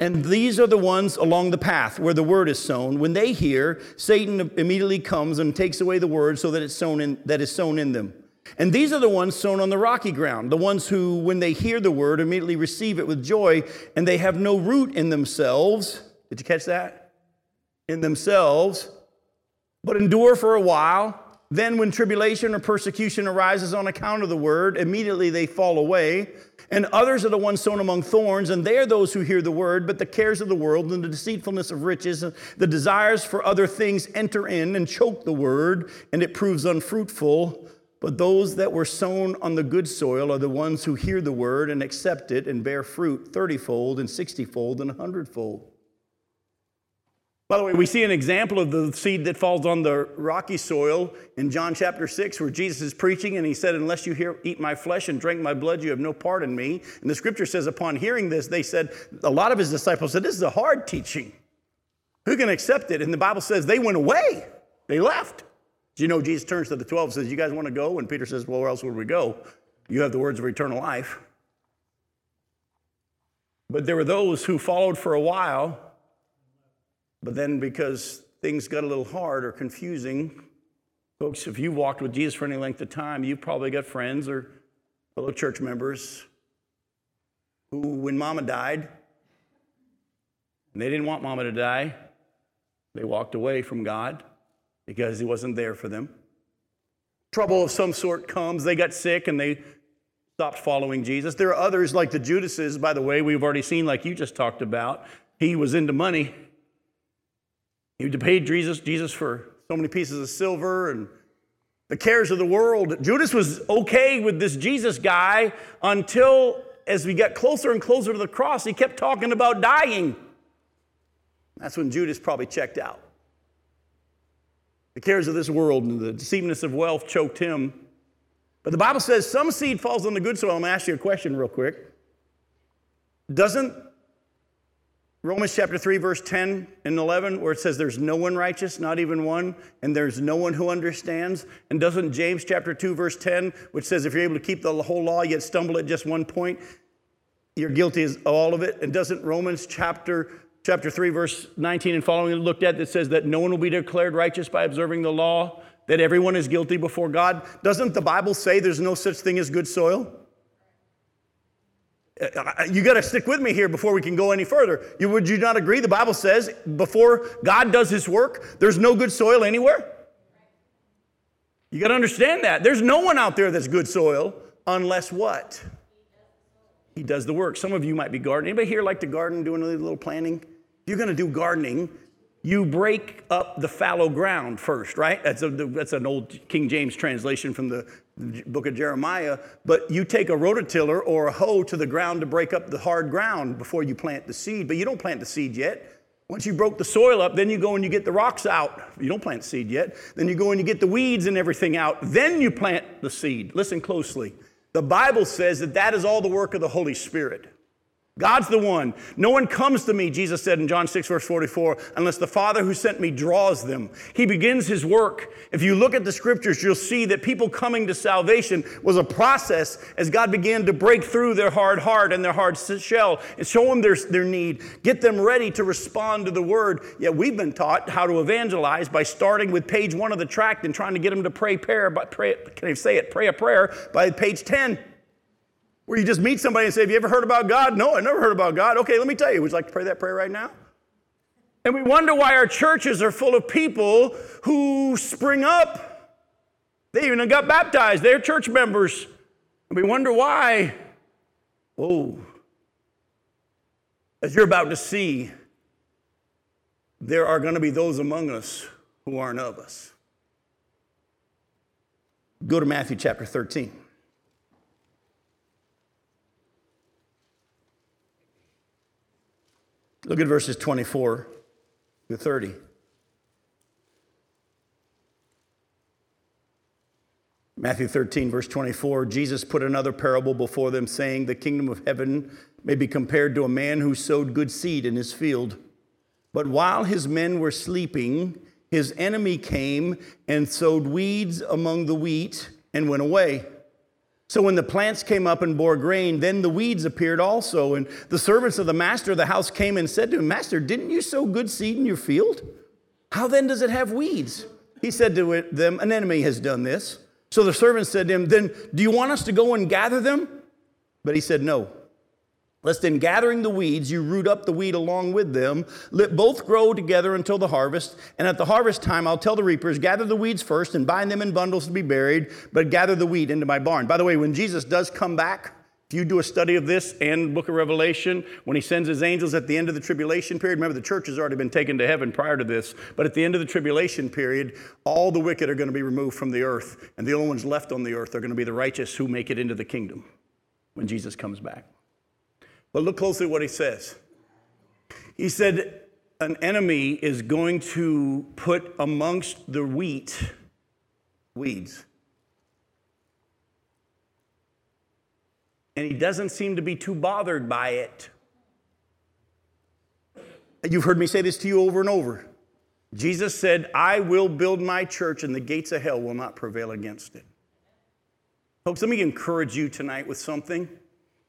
A: And these are the ones along the path where the word is sown. When they hear, Satan immediately comes and takes away the word so that it's sown in, that is sown in them. And these are the ones sown on the rocky ground, the ones who, when they hear the word, immediately receive it with joy, and they have no root in themselves. Did you catch that? In themselves, but endure for a while. Then, when tribulation or persecution arises on account of the word, immediately they fall away. And others are the ones sown among thorns, and they are those who hear the word, but the cares of the world and the deceitfulness of riches, and the desires for other things enter in and choke the word, and it proves unfruitful. But those that were sown on the good soil are the ones who hear the word and accept it and bear fruit thirtyfold and sixtyfold and a hundredfold. By the way, we see an example of the seed that falls on the rocky soil in John chapter 6, where Jesus is preaching and he said, Unless you hear, eat my flesh and drink my blood, you have no part in me. And the scripture says, Upon hearing this, they said, A lot of his disciples said, This is a hard teaching. Who can accept it? And the Bible says they went away, they left. Do you know Jesus turns to the 12 and says, You guys want to go? And Peter says, Well, where else would we go? you have the words of eternal life. But there were those who followed for a while, but then because things got a little hard or confusing, folks, if you walked with Jesus for any length of time, you've probably got friends or fellow church members who, when mama died, and they didn't want mama to die, they walked away from God because he wasn't there for them. Trouble of some sort comes, they got sick and they stopped following Jesus. There are others like the Judases, by the way, we've already seen, like you just talked about. He was into money. He paid Jesus, Jesus for so many pieces of silver and the cares of the world. Judas was okay with this Jesus guy until, as we got closer and closer to the cross, he kept talking about dying. That's when Judas probably checked out. The cares of this world and the deceivingness of wealth choked him. But the Bible says some seed falls on the good soil. I'm going to ask you a question real quick. Doesn't Romans chapter 3, verse 10 and 11, where it says there's no one righteous, not even one, and there's no one who understands? And doesn't James chapter 2, verse 10, which says if you're able to keep the whole law, yet stumble at just one point, you're guilty of all of it? And doesn't Romans chapter chapter 3, verse 19 and following looked at that says that no one will be declared righteous by observing the law, that everyone is guilty before God. Doesn't the Bible say there's no such thing as good soil? You got to stick with me here before we can go any further. You, would you not agree? The Bible says before God does his work, there's no good soil anywhere. You got to understand that. There's no one out there that's good soil unless what? He does the work. Some of you might be gardening. Anybody here like to garden, doing a little planting? you're going to do gardening, you break up the fallow ground first, right? That's, a, that's an old King James translation from the book of Jeremiah. But you take a rototiller or a hoe to the ground to break up the hard ground before you plant the seed. But you don't plant the seed yet. Once you broke the soil up, then you go and you get the rocks out. You don't plant seed yet. Then you go and you get the weeds and everything out. Then you plant the seed. Listen closely. The Bible says that that is all the work of the Holy Spirit. God's the one. No one comes to me, Jesus said in John 6, verse 44, unless the Father who sent me draws them. He begins his work. If you look at the scriptures, you'll see that people coming to salvation was a process as God began to break through their hard heart and their hard shell and show them their, their need, get them ready to respond to the word. Yet we've been taught how to evangelize by starting with page one of the tract and trying to get them to pray prayer, but pray, can I say it? Pray a prayer by page 10 where you just meet somebody and say, Have you ever heard about God? No, I never heard about God. Okay, let me tell you. Would you like to pray that prayer right now? And we wonder why our churches are full of people who spring up. They even got baptized, they're church members. And we wonder why. Oh, as you're about to see, there are going to be those among us who aren't of us. Go to Matthew chapter 13. Look at verses 24 to 30. Matthew 13, verse 24, Jesus put another parable before them, saying, The kingdom of heaven may be compared to a man who sowed good seed in his field. But while his men were sleeping, his enemy came and sowed weeds among the wheat and went away. So when the plants came up and bore grain, then the weeds appeared also. And the servants of the master of the house came and said to him, Master, didn't you sow good seed in your field? How then does it have weeds? He said to them, An enemy has done this. So the servants said to him, Then do you want us to go and gather them? But he said, No. Lest in gathering the weeds, you root up the wheat along with them. Let both grow together until the harvest. And at the harvest time, I'll tell the reapers, gather the weeds first and bind them in bundles to be buried, but gather the wheat into my barn. By the way, when Jesus does come back, if you do a study of this and book of Revelation, when he sends his angels at the end of the tribulation period, remember the church has already been taken to heaven prior to this, but at the end of the tribulation period, all the wicked are going to be removed from the earth, and the only ones left on the earth are going to be the righteous who make it into the kingdom when Jesus comes back. But look closely what he says. He said, An enemy is going to put amongst the wheat weeds. And he doesn't seem to be too bothered by it. You've heard me say this to you over and over. Jesus said, I will build my church, and the gates of hell will not prevail against it. Folks, let me encourage you tonight with something.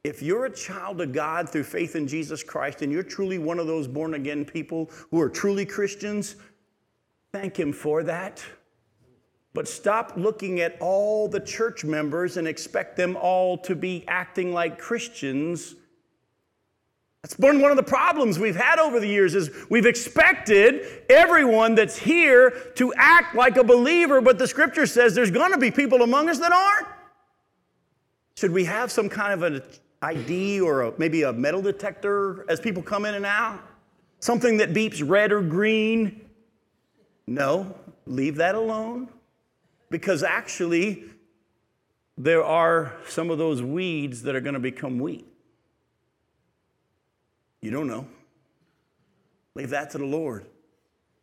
A: If you're a child of God through faith in Jesus Christ and you're truly one of those born again people who are truly Christians, thank Him for that. But stop looking at all the church members and expect them all to be acting like Christians. That's been one of the problems we've had over the years is we've expected everyone that's here to act like a believer, but the scripture says there's going to be people among us that aren't. Should we have some kind of an ID or a, maybe a metal detector as people come in and out? Something that beeps red or green? No, leave that alone because actually there are some of those weeds that are going to become wheat. You don't know. Leave that to the Lord.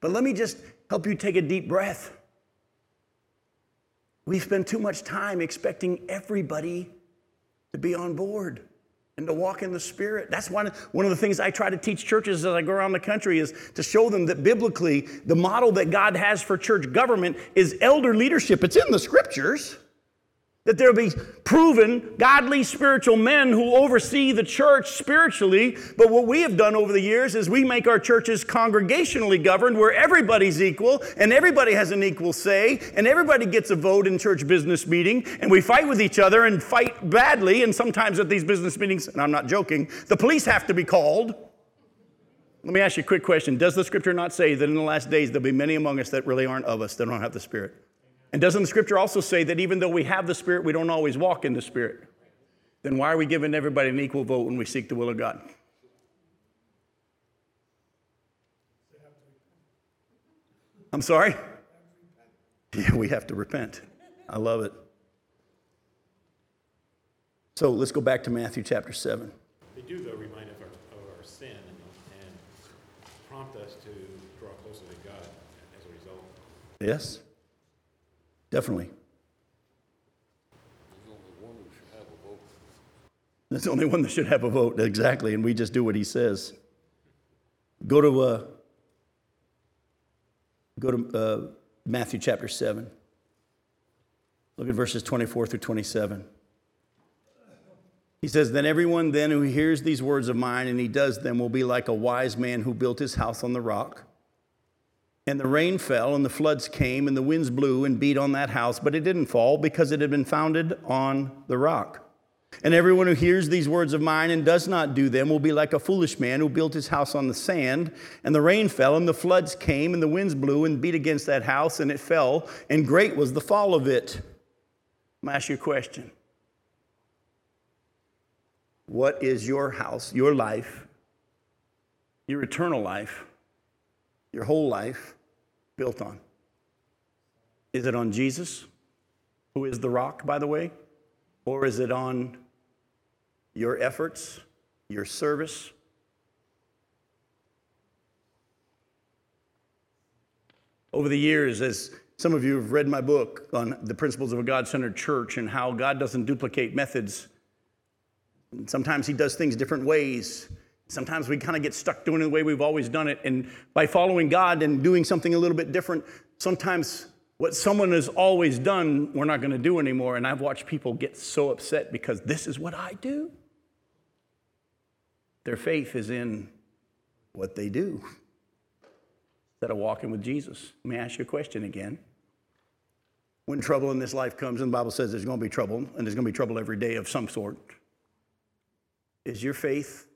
A: But let me just help you take a deep breath. We spend too much time expecting everybody to be on board and to walk in the Spirit. That's one, one of the things I try to teach churches as I go around the country is to show them that biblically, the model that God has for church government is elder leadership. It's in the scriptures that there'll be proven godly spiritual men who oversee the church spiritually. But what we have done over the years is we make our churches congregationally governed where everybody's equal and everybody has an equal say and everybody gets a vote in church business meeting and we fight with each other and fight badly. And sometimes at these business meetings, and I'm not joking, the police have to be called. Let me ask you a quick question. Does the scripture not say that in the last days there'll be many among us that really aren't of us, that don't have the Spirit? And doesn't the scripture also say that even though we have the Spirit, we don't always walk in the Spirit? Then why are we giving everybody an equal vote when we seek the will of God? I'm sorry? Yeah, we have to repent. I love it. So let's go back to Matthew chapter 7.
D: They do, though, remind us of our, of our sin and, and prompt us to draw closer to God as a result.
A: Yes? Definitely. That's the only one that should have a vote, exactly, and we just do what he says. Go to, uh, go to uh, Matthew chapter 7. Look at verses 24 through 27. He says, Then everyone then who hears these words of mine and he does them will be like a wise man who built his house on the rock. And the rain fell, and the floods came, and the winds blew and beat on that house, but it didn't fall because it had been founded on the rock. And everyone who hears these words of mine and does not do them will be like a foolish man who built his house on the sand. And the rain fell, and the floods came, and the winds blew and beat against that house, and it fell, and great was the fall of it. I'm ask you a question What is your house, your life, your eternal life, your whole life? Built on? Is it on Jesus, who is the rock, by the way? Or is it on your efforts, your service? Over the years, as some of you have read my book on the principles of a God centered church and how God doesn't duplicate methods, sometimes He does things different ways. Sometimes we kind of get stuck doing it the way we've always done it. And by following God and doing something a little bit different, sometimes what someone has always done, we're not going to do anymore. And I've watched people get so upset because this is what I do. Their faith is in what they do instead of walking with Jesus. Let me ask you a question again. When trouble in this life comes, and the Bible says there's going to be trouble, and there's going to be trouble every day of some sort, is your faith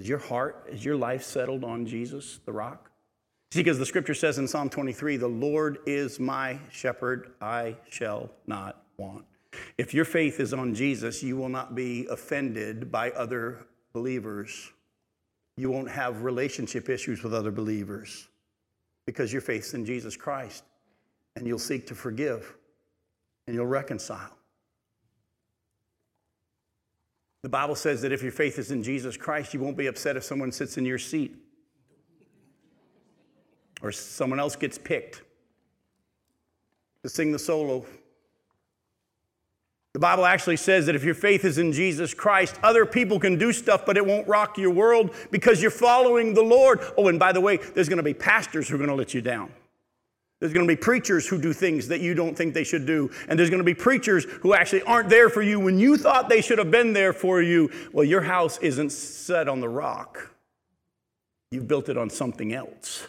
A: is your heart, is your life settled on Jesus, the rock? See, because the scripture says in Psalm 23, the Lord is my shepherd, I shall not want. If your faith is on Jesus, you will not be offended by other believers. You won't have relationship issues with other believers because your faith's in Jesus Christ. And you'll seek to forgive and you'll reconcile. The Bible says that if your faith is in Jesus Christ, you won't be upset if someone sits in your seat or someone else gets picked to sing the solo. The Bible actually says that if your faith is in Jesus Christ, other people can do stuff, but it won't rock your world because you're following the Lord. Oh, and by the way, there's going to be pastors who are going to let you down. There's going to be preachers who do things that you don't think they should do. And there's going to be preachers who actually aren't there for you when you thought they should have been there for you. Well, your house isn't set on the rock, you've built it on something else.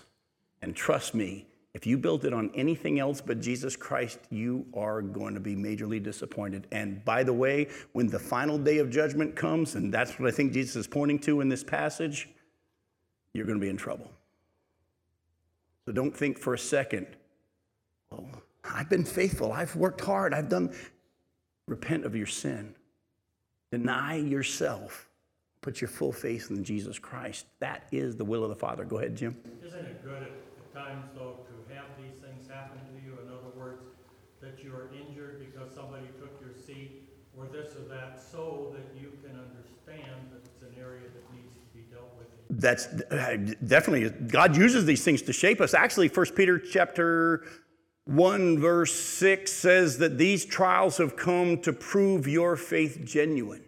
A: And trust me, if you built it on anything else but Jesus Christ, you are going to be majorly disappointed. And by the way, when the final day of judgment comes, and that's what I think Jesus is pointing to in this passage, you're going to be in trouble. So don't think for a second Oh, I've been faithful. I've worked hard. I've done. Repent of your sin. Deny yourself. Put your full faith in Jesus Christ. That is the will of the Father. Go ahead, Jim.
B: Isn't it good at, times, though, to have these things happen to you? In other words, that you are injured because somebody took your seat or this or that, so that you can understand that it's an area that needs to be dealt with.
A: That's uh, definitely God uses these things to shape us. Actually, First Peter chapter 1 verse 6 says that these trials have come to prove your faith genuine.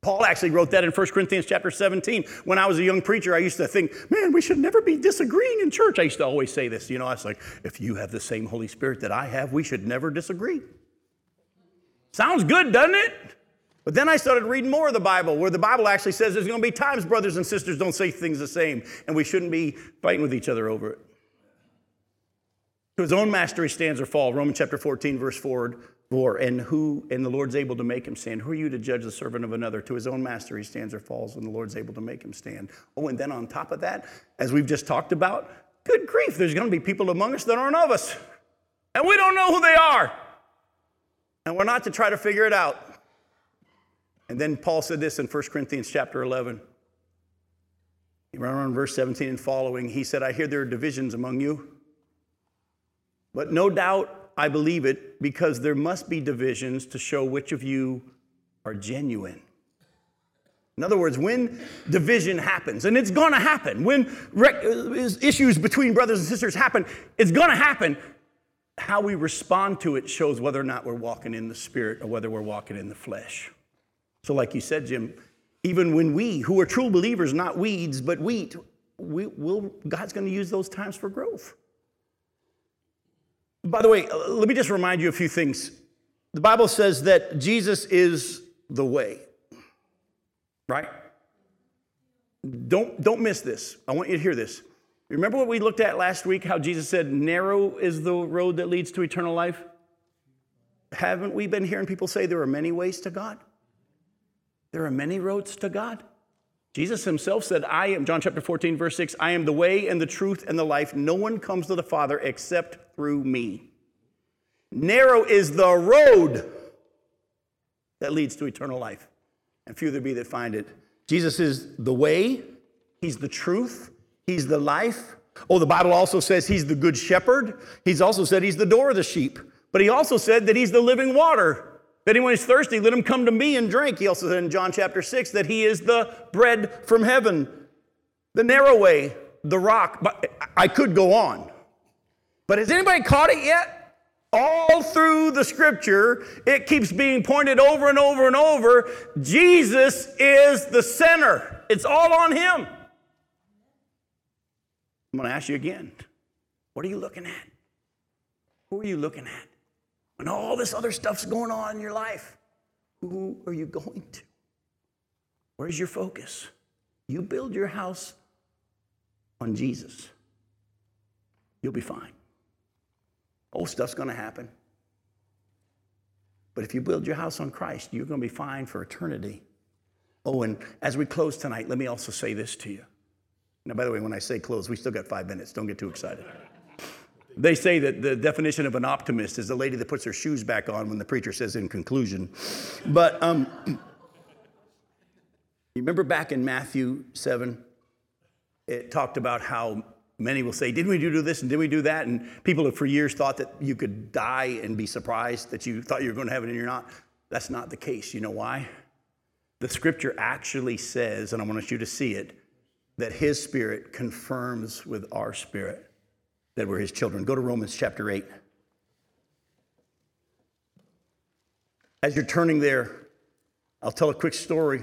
A: Paul actually wrote that in 1 Corinthians chapter 17. When I was a young preacher, I used to think, man, we should never be disagreeing in church. I used to always say this, you know, I was like, if you have the same Holy Spirit that I have, we should never disagree. Sounds good, doesn't it? But then I started reading more of the Bible, where the Bible actually says there's going to be times brothers and sisters don't say things the same, and we shouldn't be fighting with each other over it. To his own master he stands or falls. Romans chapter 14, verse 4. And who and the Lord's able to make him stand. Who are you to judge the servant of another? To his own master he stands or falls, and the Lord's able to make him stand. Oh, and then on top of that, as we've just talked about, good grief, there's going to be people among us that aren't of us. And we don't know who they are. And we're not to try to figure it out. And then Paul said this in 1 Corinthians chapter 11. Around verse 17 and following, he said, I hear there are divisions among you. But no doubt I believe it because there must be divisions to show which of you are genuine. In other words, when division happens, and it's going to happen, when issues between brothers and sisters happen, it's going to happen. How we respond to it shows whether or not we're walking in the spirit or whether we're walking in the flesh. So, like you said, Jim, even when we, who are true believers, not weeds, but wheat, we will, God's going to use those times for growth. By the way, uh, let me just remind you a few things. The Bible says that Jesus is the way, right? Don't, don't miss this. I want you to hear this. Remember what we looked at last week? How Jesus said, Narrow is the road that leads to eternal life? Haven't we been hearing people say there are many ways to God? There are many roads to God. Jesus himself said, I am, John chapter 14, verse 6, I am the way and the truth and the life. No one comes to the Father except through me. Narrow is the road that leads to eternal life, and few there be that find it. Jesus is the way, He's the truth, He's the life. Oh, the Bible also says He's the good shepherd. He's also said He's the door of the sheep. But He also said that He's the living water. If anyone is thirsty, let him come to me and drink. He also said in John chapter 6 that he is the bread from heaven, the narrow way, the rock. But I could go on. But has anybody caught it yet? All through the scripture, it keeps being pointed over and over and over. Jesus is the center, it's all on him. I'm going to ask you again what are you looking at? Who are you looking at? when all this other stuff's going on in your life, who are you going to? Where's your focus? You build your house on Jesus, you'll be fine. Old stuff's going to happen. But if you build your house on Christ, you're going to be fine for eternity. Oh, and as we close tonight, let me also say this to you. Now, by the way, when I say close, we still got five minutes. Don't get too excited. They say that the definition of an optimist is the lady that puts her shoes back on when the preacher says in conclusion. But um, you remember back in Matthew 7, it talked about how many will say, Didn't we do this and did we do that? And people have for years thought that you could die and be surprised that you thought you were going to heaven and you're not. That's not the case. You know why? The scripture actually says, and I want you to see it, that his spirit confirms with our spirit that we're his children. Go to Romans chapter 8. As you're turning there, I'll tell a quick story.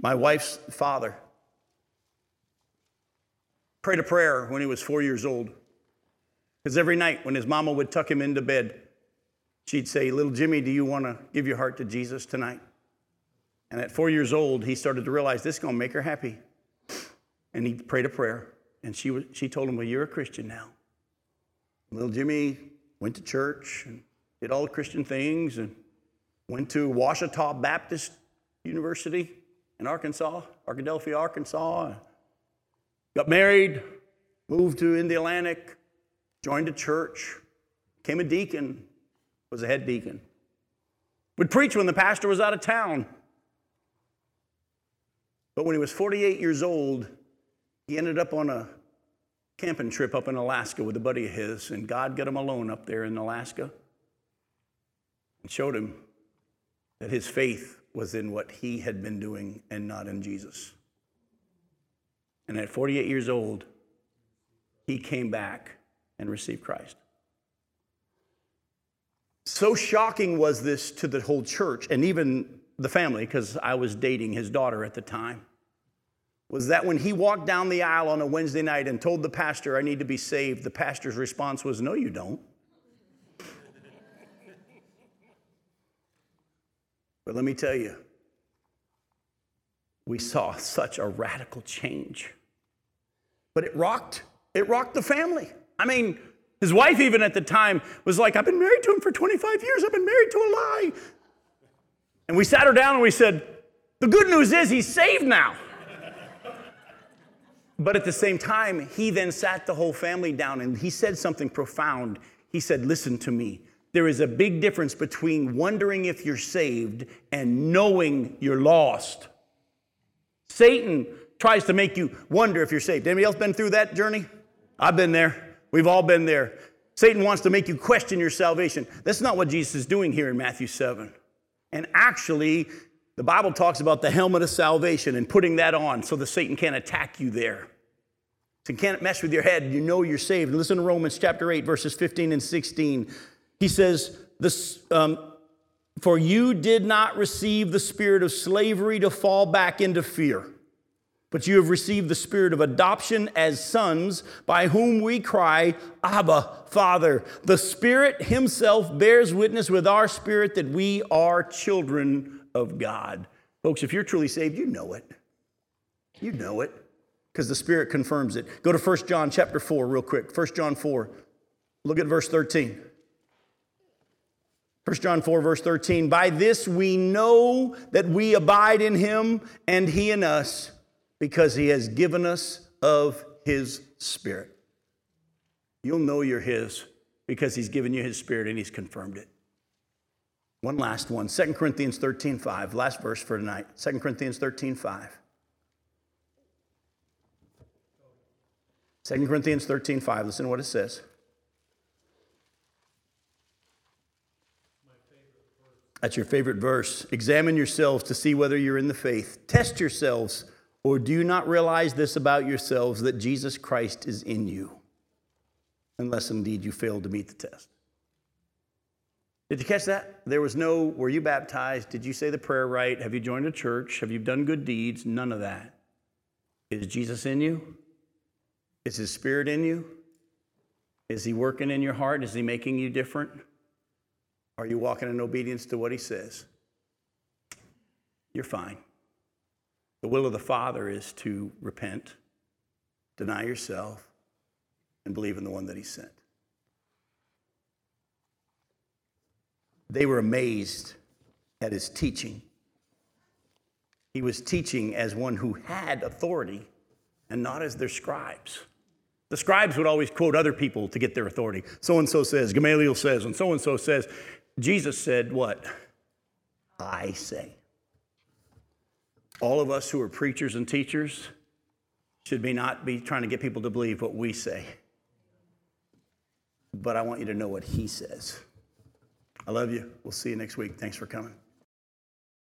A: My wife's father prayed a prayer when he was four years old. Because every night when his mama would tuck him into bed, she'd say, Little Jimmy, do you want to give your heart to Jesus tonight? And at four years old, he started to realize this is going to make her happy. And he prayed a prayer. And she, was, she told him, Well, you're a Christian now. Little Jimmy went to church and did all the Christian things and went to Ouachita Baptist University in Arkansas, Arkadelphia, Arkansas. Got married, moved to Indialantic, joined a church, became a deacon, was a head deacon. Would preach when the pastor was out of town. But when he was 48 years old, he ended up on a camping trip up in Alaska with a buddy of his, and God got him alone up there in Alaska and showed him that his faith was in what he had been doing and not in Jesus. And at 48 years old, he came back and received Christ. So shocking was this to the whole church and even the family, because I was dating his daughter at the time, was that when he walked down the aisle on a Wednesday night and told the pastor, I need to be saved, the pastor's response was, No, you don't. but let me tell you, we saw such a radical change. But it rocked, it rocked the family. I mean, his wife, even at the time, was like, I've been married to him for 25 years. I've been married to a lie. And we sat her down and we said, The good news is he's saved now. but at the same time, he then sat the whole family down and he said something profound. He said, Listen to me. There is a big difference between wondering if you're saved and knowing you're lost. Satan tries to make you wonder if you're saved. Anybody else been through that journey? I've been there. We've all been there. Satan wants to make you question your salvation. That's not what Jesus is doing here in Matthew 7. And actually, the Bible talks about the helmet of salvation and putting that on so that Satan can't attack you there. So he can't mess with your head. You know you're saved. Listen to Romans chapter 8, verses 15 and 16. He says, this, um, For you did not receive the spirit of slavery to fall back into fear but you have received the spirit of adoption as sons, by whom we cry, Abba, Father. The Spirit Himself bears witness with our spirit that we are children of God. Folks, if you're truly saved, you know it. You know it because the Spirit confirms it. Go to 1 John chapter 4 real quick. 1 John 4. Look at verse 13. 1 John 4, verse 13. By this we know that we abide in him and he in us because he has given us of his spirit. You'll know you're his because he's given you his spirit and he's confirmed it. One last one 2 Corinthians 13 5, last verse for tonight. 2 Corinthians 13 5. 2 Corinthians 13 5, listen to what it says. That's your favorite verse. Examine yourselves to see whether you're in the faith. Test yourselves or do you not realize this about yourselves that Jesus Christ is in you? Unless indeed you failed to meet the test. Did you catch that? There was no, were you baptized? Did you say the prayer right? Have you joined a church? Have you done good deeds? None of that. Is Jesus in you? Is his spirit in you? Is he working in your heart? Is he making you different? Are you walking in obedience to what he says? You're fine. The will of the Father is to repent, deny yourself, and believe in the one that He sent. They were amazed at his teaching. He was teaching as one who had authority and not as their scribes. The scribes would always quote other people to get their authority. So and so says, Gamaliel says, and so and so says. Jesus said, What? I say. All of us who are preachers and teachers should be not be trying to get people to believe what we say. But I want you to know what he says. I love you. We'll see you next week. Thanks for coming.